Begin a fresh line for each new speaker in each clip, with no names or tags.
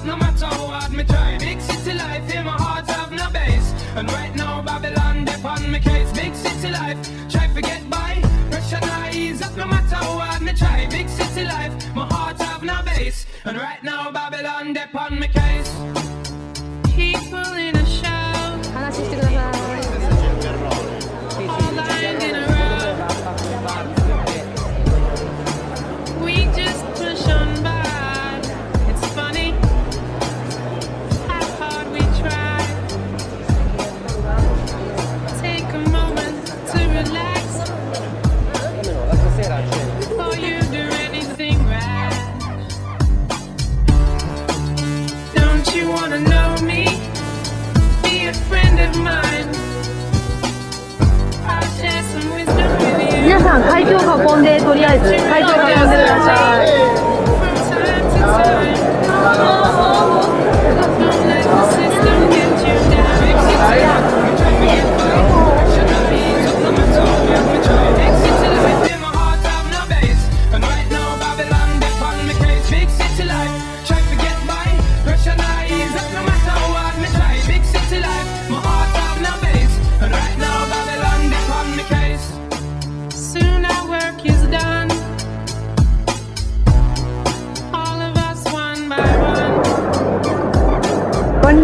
up, no matter how hard me try. Big city life, in my heart have no base. And right now, Babylon, they me case. Big city life, try to get by. Pressure now ease up, no matter how hard me try. Big city life, my heart have no base. And right now, Babylon, they me case. People in a show. 皆
さん会場
運
んでとりあえず会場囲んでください。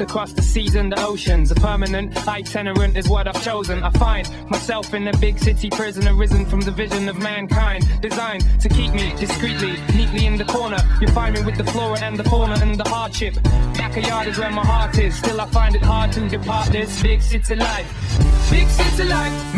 across the seas and the oceans. A permanent itinerant is what I've chosen. I find myself in a big city prison, arisen from the vision of mankind. Designed to keep me discreetly, neatly in the corner. You find me with the flora and the fauna and the hardship. Backyard is where my heart is. Still, I find it hard to depart this big city life.
Big city life,